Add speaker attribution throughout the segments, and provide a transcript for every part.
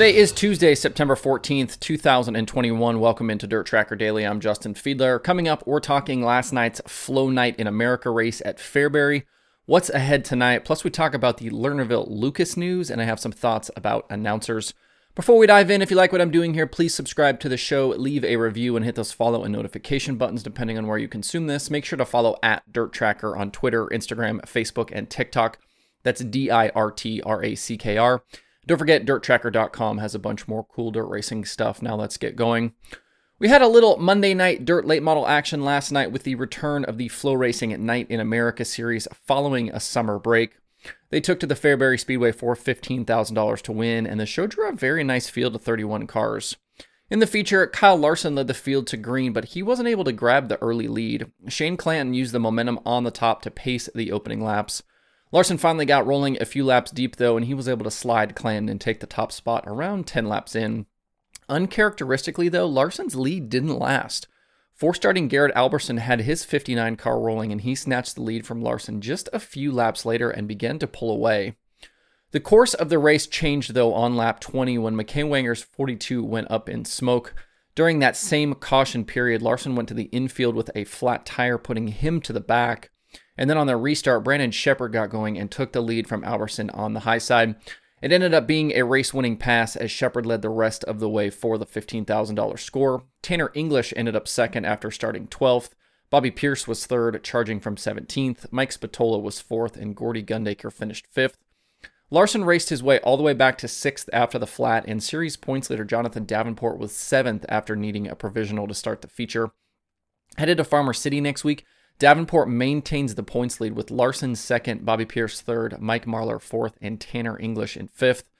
Speaker 1: Today is Tuesday, September 14th, 2021. Welcome into DirtTrackr Daily. I'm Justin Fiedler. Coming up, we're talking last night's Flo Night in America race at Fairbury. What's ahead tonight? Plus, we talk about the Lernerville Lucas news, and I have some thoughts about announcers. Before we dive in, if you like what I'm doing here, please subscribe to the show, leave a review, and hit those follow and notification buttons depending on where you consume this. Make sure to follow at DirtTrackr on Twitter, Instagram, Facebook, and TikTok. That's D I R T R A C K R. Don't forget, dirttrackr.com has a bunch more cool dirt racing stuff. Now let's get going. We had a little Monday night dirt late model action last night with the return of the Flo Racing at Night in America series following a summer break. They took to the Fairbury Speedway for $15,000 to win, and the show drew a very nice field of 31 cars. In the feature, Kyle Larson led the field to green, but he wasn't able to grab the early lead. Shane Clanton used the momentum on the top to pace the opening laps. Larson finally got rolling a few laps deep, though, and he was able to slide Clanton and take the top spot around 10 laps in. Uncharacteristically, though, Larson's lead didn't last. Four starting Garrett Alberson had his 59 car rolling, and he snatched the lead from Larson just a few laps later and began to pull away. The course of the race changed, though, on lap 20 when McKay Wanger's 42 went up in smoke. During that same caution period, Larson went to the infield with a flat tire, putting him to the back. And then on the restart, Brandon Sheppard got going and took the lead from Alberson on the high side. It ended up being a race winning pass as Sheppard led the rest of the way for the $15,000 score. Tanner English ended up second after starting 12th. Bobby Pierce was third, charging from 17th. Mike Spatola was fourth, and Gordy Gundaker finished fifth. Larson raced his way all the way back to sixth after the flat, and series points leader Jonathan Davenport was seventh after needing a provisional to start the feature. Headed to Farmer City next week, Davenport maintains the points lead with Larson second, Bobby Pierce third, Mike Marlar fourth, and Tanner English in fifth.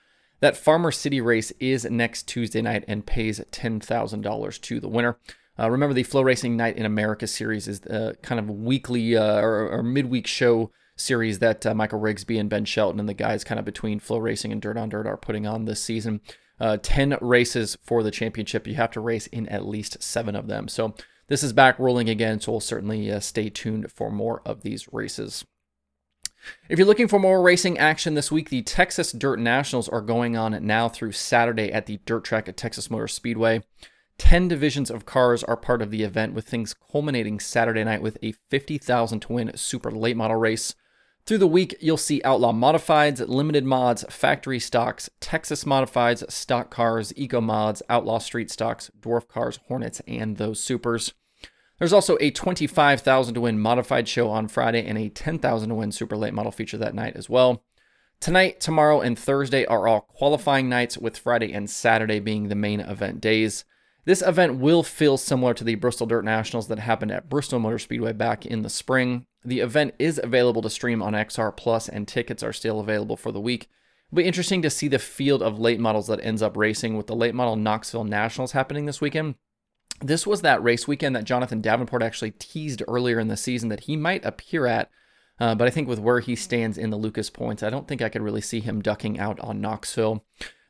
Speaker 1: That Farmer City race is next Tuesday night and pays $10,000 to the winner. Uh, remember, the Flo Racing Night in America series is the kind of weekly uh, or, or, midweek show series that uh, Michael Rigsby and Ben Shelton and the guys kind of between Flo Racing and Dirt on Dirt are putting on this season. Uh, 10 races for the championship. You have to race in at least seven of them. So this is back rolling again, so we'll certainly uh, stay tuned for more of these races. If you're looking for more racing action this week, the Texas Dirt Nationals are going on now through Saturday at the dirt track at Texas Motor Speedway. 10 divisions of cars are part of the event, with things culminating Saturday night with a 50,000 to win super late model race. Through the week, you'll see Outlaw Modifieds, Limited Mods, Factory Stocks, Texas Modifieds, Stock Cars, Eco Mods, Outlaw Street Stocks, Dwarf Cars, Hornets, and those Supers. There's also a 25,000 to win modified show on Friday and a 10,000 to win super late model feature that night as well. Tonight, tomorrow, and Thursday are all qualifying nights, with Friday and Saturday being the main event days. This event will feel similar to the Bristol Dirt Nationals that happened at Bristol Motor Speedway back in the spring. The event is available to stream on XR Plus, and tickets are still available for the week. It'll be interesting to see the field of late models that ends up racing with the late model Knoxville Nationals happening this weekend. This was that race weekend that Jonathan Davenport actually teased earlier in the season that he might appear at. Uh, but I think with where he stands in the Lucas points, I don't think I could really see him ducking out on Knoxville.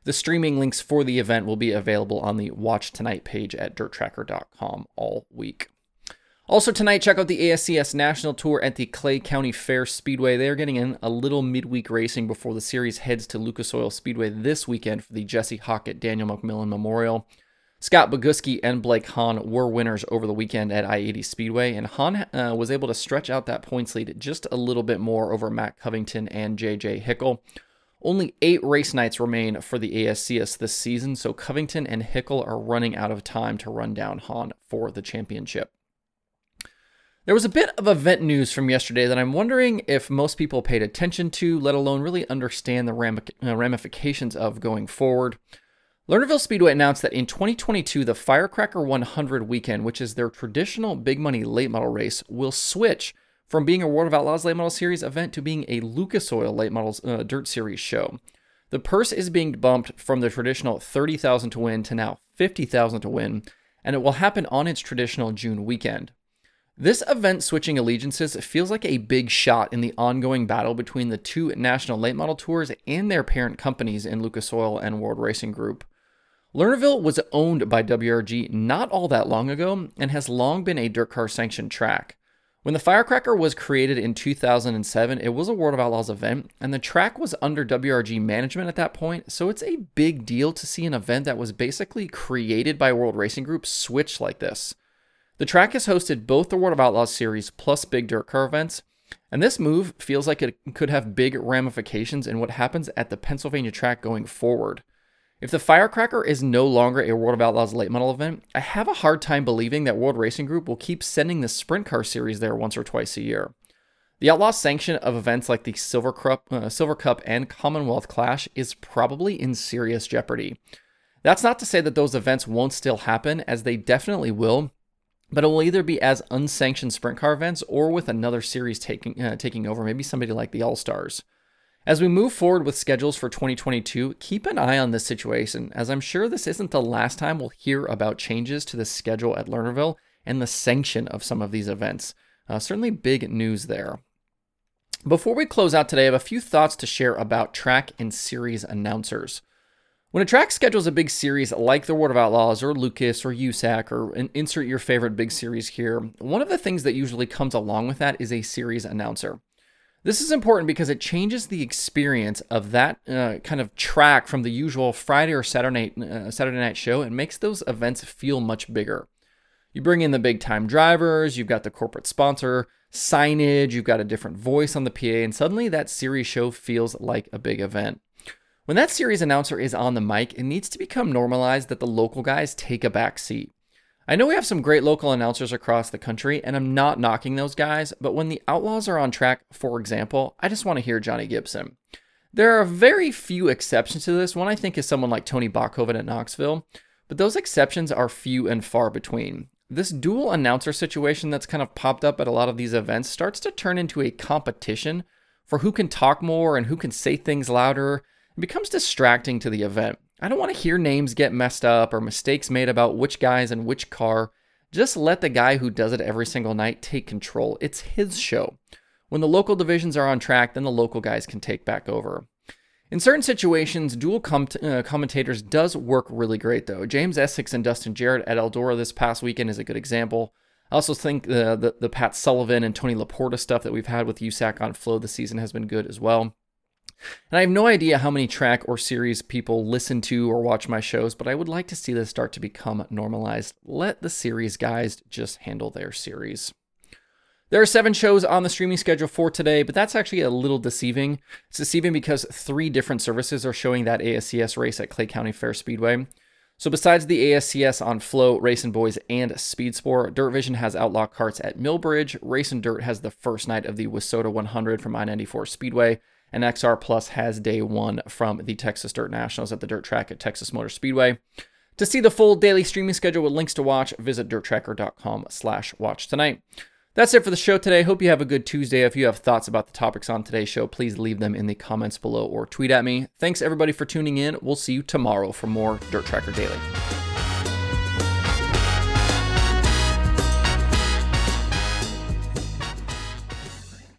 Speaker 1: The streaming links for the event will be available on the Watch Tonight page at dirttrackr.com all week. Also, tonight, check out the ASCS National Tour at the Clay County Fair Speedway. They are getting in a little midweek racing before the series heads to Lucas Oil Speedway this weekend for the Jesse Hockett Daniel McMillan Memorial. Scott Bogucki and Blake Hahn were winners over the weekend at I 80 Speedway, and Hahn uh, was able to stretch out that points lead just a little bit more over Matt Covington and JJ Hickle. Only eight race nights remain for the ASCS this season, so Covington and Hickle are running out of time to run down Hahn for the championship. There was a bit of event news from yesterday that I'm wondering if most people paid attention to, let alone really understand the uh, ramifications of going forward. Lernerville Speedway announced that in 2022, the Firecracker 100 weekend, which is their traditional big money late model race, will switch from being a World of Outlaws late model series event to being a Lucas Oil late models uh, dirt series show. The purse is being bumped from the traditional 30,000 to win to now 50,000 to win, and it will happen on its traditional June weekend. This event switching allegiances feels like a big shot in the ongoing battle between the two national late model tours and their parent companies in Lucas Oil and World Racing Group. Lernerville was owned by WRG not all that long ago and has long been a dirt car sanctioned track. When the Firecracker was created in 2007, it was a World of Outlaws event, and the track was under WRG management at that point, so it's a big deal to see an event that was basically created by World Racing Group switch like this. The track has hosted both the World of Outlaws series plus big dirt car events, and this move feels like it could have big ramifications in what happens at the Pennsylvania track going forward. If the Firecracker is no longer a World of Outlaws late model event, I have a hard time believing that World Racing Group will keep sending the Sprint Car Series there once or twice a year. The Outlaw sanction of events like the Silver Cup, uh, Silver Cup and Commonwealth Clash is probably in serious jeopardy. That's not to say that those events won't still happen, as they definitely will, but it will either be as unsanctioned sprint car events or with another series taking uh, taking over, maybe somebody like the All Stars. As we move forward with schedules for 2022, keep an eye on this situation, as I'm sure this isn't the last time we'll hear about changes to the schedule at Lernerville and the sanction of some of these events. Uh, certainly big news there. Before we close out today, I have a few thoughts to share about track and series announcers. When a track schedules a big series like the World of Outlaws or Lucas or USAC or insert your favorite big series here, one of the things that usually comes along with that is a series announcer. This is important because it changes the experience of that uh, kind of track from the usual Friday or Saturday uh, Saturday night show and makes those events feel much bigger. You bring in the big time drivers, you've got the corporate sponsor, signage, you've got a different voice on the PA, and suddenly that series show feels like a big event. When that series announcer is on the mic, it needs to become normalized that the local guys take a back seat. I know we have some great local announcers across the country, and I'm not knocking those guys, but when the Outlaws are on track, for example, I just want to hear Johnny Gibson. There are very few exceptions to this. One I think is someone like Tony Bokhoven at Knoxville, but those exceptions are few and far between. This dual announcer situation that's kind of popped up at a lot of these events starts to turn into a competition for who can talk more and who can say things louder it becomes distracting to the event. I don't want to hear names get messed up or mistakes made about which guys and which car. Just let the guy who does it every single night take control. It's his show. When the local divisions are on track, then the local guys can take back over. In certain situations, dual com- uh, commentators does work really great, though. James Essex and Dustin Jarrett at Eldora this past weekend is a good example. I also think the, the, the Pat Sullivan and Tony Laporta stuff that we've had with USAC on Flo this season has been good as well. And I have no idea how many track or series people listen to or watch my shows, but I would like to see this start to become normalized. Let the series guys just handle their series. There are seven shows on the streaming schedule for today, but that's actually a little deceiving. It's deceiving because three different services are showing that ASCS race at Clay County Fair Speedway. So besides the ASCS on Flo, Racing Boys, and Speed Sport, Dirt Vision has Outlaw Karts at Millbridge. Racing Dirt has the first night of the WISSOTA 100 from I-94 Speedway and XR Plus has day one from the Texas Dirt Nationals at the dirt track at Texas Motor Speedway. To see the full daily streaming schedule with links to watch, visit dirttrackr.com slash watch tonight. That's it for the show today. Hope you have a good Tuesday. If you have thoughts about the topics on today's show, please leave them in the comments below or tweet at me. Thanks everybody for tuning in. We'll see you tomorrow for more DirtTrackr Daily.